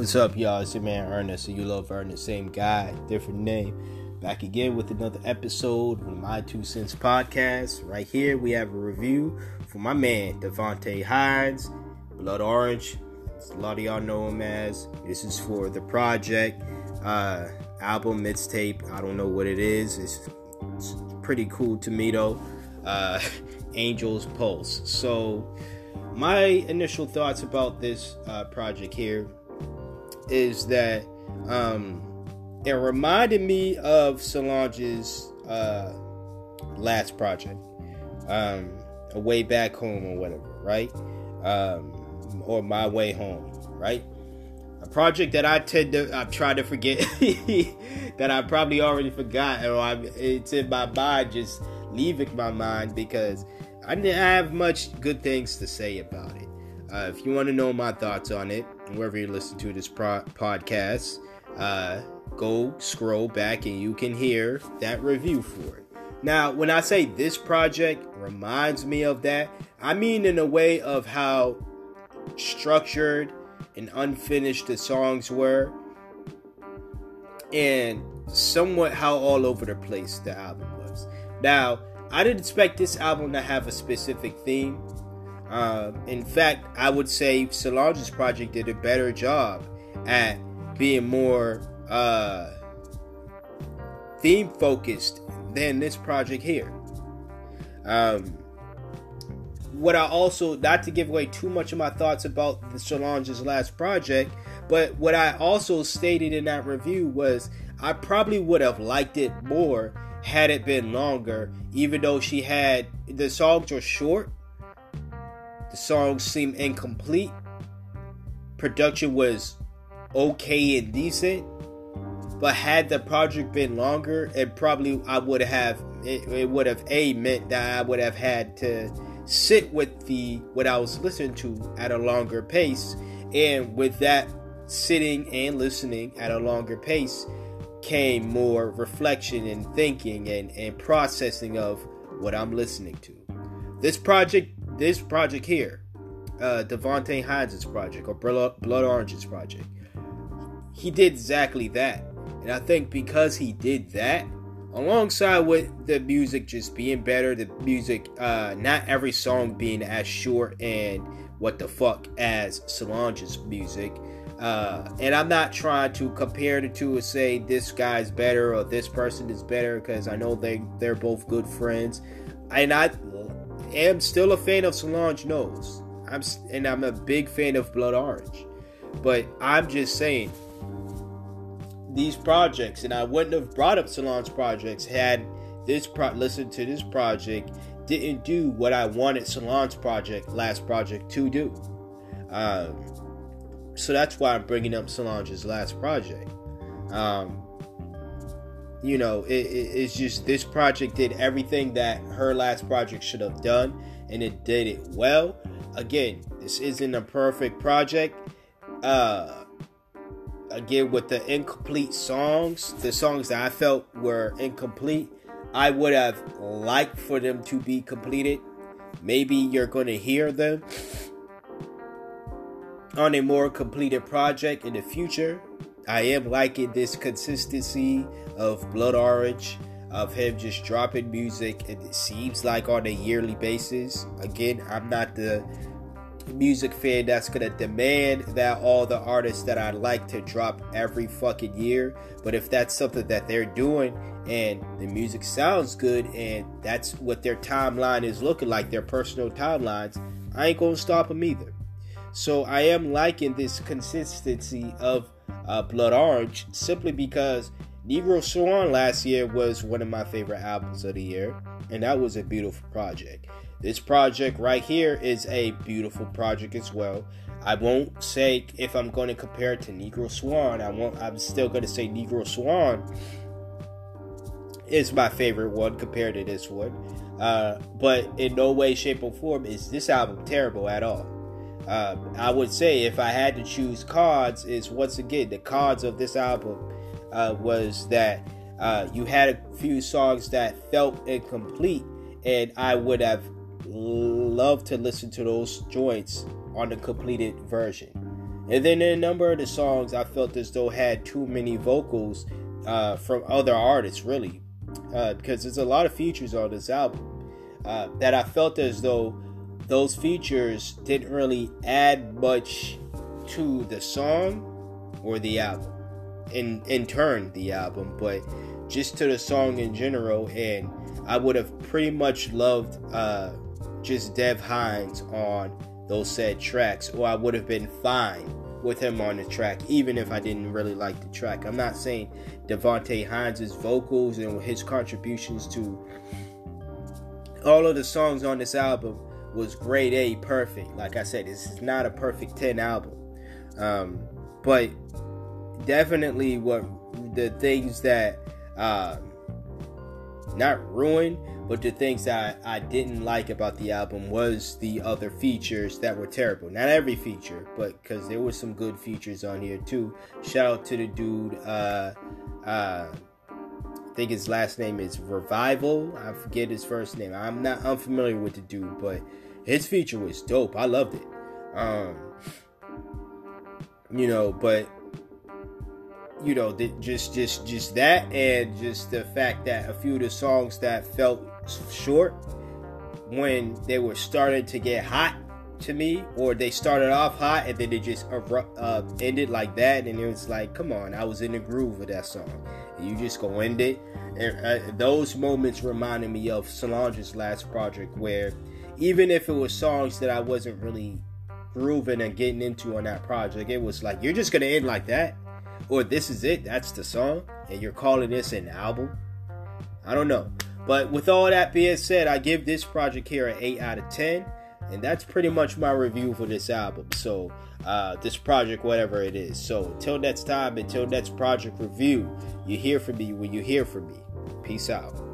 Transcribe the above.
What's up, y'all? It's your man Ernest, so you love Ernest, same guy, different name. Back again with another episode of my Two Cents podcast. Right here, we have a review for my man Devonte Hynes, Blood Orange. A lot of y'all know him as. This is for the project uh, album mixtape. I don't know what it is. It's, it's pretty cool to me though. Uh, Angel's Pulse. So, my initial thoughts about this uh, project here is that um, it reminded me of Solange's uh, last project, um, Way Back Home or whatever, right? Um, or My Way Home, right? A project that I tend to, I've tried to forget, that I probably already forgot, or I'm, it's in my mind, just leaving my mind because I didn't have much good things to say about it. Uh, if you want to know my thoughts on it, wherever you listen to this pro- podcast, uh, go scroll back and you can hear that review for it. Now, when I say this project reminds me of that, I mean in a way of how structured and unfinished the songs were, and somewhat how all over the place the album was. Now, I didn't expect this album to have a specific theme. Uh, in fact, I would say Solange's project did a better job at being more uh, theme focused than this project here. Um, what I also, not to give away too much of my thoughts about the Solange's last project, but what I also stated in that review was I probably would have liked it more had it been longer, even though she had the songs were short. The songs seemed incomplete. Production was okay and decent. But had the project been longer, it probably I would have it, it would have a meant that I would have had to sit with the what I was listening to at a longer pace, and with that sitting and listening at a longer pace came more reflection and thinking and, and processing of what I'm listening to. This project, this project here, uh, Devonte Hynes' project or Blood, Blood Orange's project, he did exactly that. And I think because he did that, alongside with the music just being better, the music, uh, not every song being as short and what the fuck as Solange's music. Uh, and I'm not trying to compare the two and say this guy's better or this person is better because I know they they're both good friends. And I am still a fan of Solange Knowles. I'm and I'm a big fan of Blood Orange. But I'm just saying these projects, and I wouldn't have brought up Solange projects had this pro listened to this project didn't do what I wanted Solange project last project to do. Um, so that's why I'm bringing up Solange's last project. Um, you know, it, it, it's just this project did everything that her last project should have done, and it did it well. Again, this isn't a perfect project. Uh, again, with the incomplete songs, the songs that I felt were incomplete, I would have liked for them to be completed. Maybe you're going to hear them on a more completed project in the future. I am liking this consistency of Blood Orange, of him just dropping music. and It seems like on a yearly basis. Again, I'm not the music fan that's gonna demand that all the artists that I like to drop every fucking year. But if that's something that they're doing and the music sounds good and that's what their timeline is looking like, their personal timelines, I ain't gonna stop them either. So I am liking this consistency of uh, Blood Orange simply because Negro Swan last year was one of my favorite albums of the year, and that was a beautiful project. This project right here is a beautiful project as well. I won't say if I'm going to compare it to Negro Swan. I won't. I'm still going to say Negro Swan is my favorite one compared to this one. Uh, but in no way, shape, or form is this album terrible at all. Uh, I would say if I had to choose cards, is once again the cards of this album uh, was that uh, you had a few songs that felt incomplete, and I would have loved to listen to those joints on the completed version. And then a number of the songs I felt as though had too many vocals uh, from other artists, really, uh, because there's a lot of features on this album uh, that I felt as though those features didn't really add much to the song or the album. In in turn, the album, but just to the song in general. And I would have pretty much loved uh, just Dev Hynes on those said tracks, or I would have been fine with him on the track, even if I didn't really like the track. I'm not saying Devonte Hynes' vocals and his contributions to all of the songs on this album was grade A perfect. Like I said, this is not a perfect 10 album. Um, but definitely what the things that uh, not ruined, but the things I, I didn't like about the album was the other features that were terrible. Not every feature, but because there were some good features on here too. Shout out to the dude. Uh, uh, I think his last name is Revival. I forget his first name. I'm not unfamiliar with the dude, but his feature was dope. I loved it. Um, you know, but you know, just just just that, and just the fact that a few of the songs that felt short when they were starting to get hot to me, or they started off hot and then they just uh, ended like that, and it was like, come on, I was in the groove of that song, you just go end it. And uh, those moments reminded me of Solange's last project, where even if it was songs that I wasn't really grooving and getting into on that project, it was like you're just gonna end like that or this is it, that's the song, and you're calling this an album. I don't know. But with all that being said, I give this project here an 8 out of 10. And that's pretty much my review for this album. So, uh, this project, whatever it is. So, until next time, until next project review, you hear from me when you hear from me. Peace out.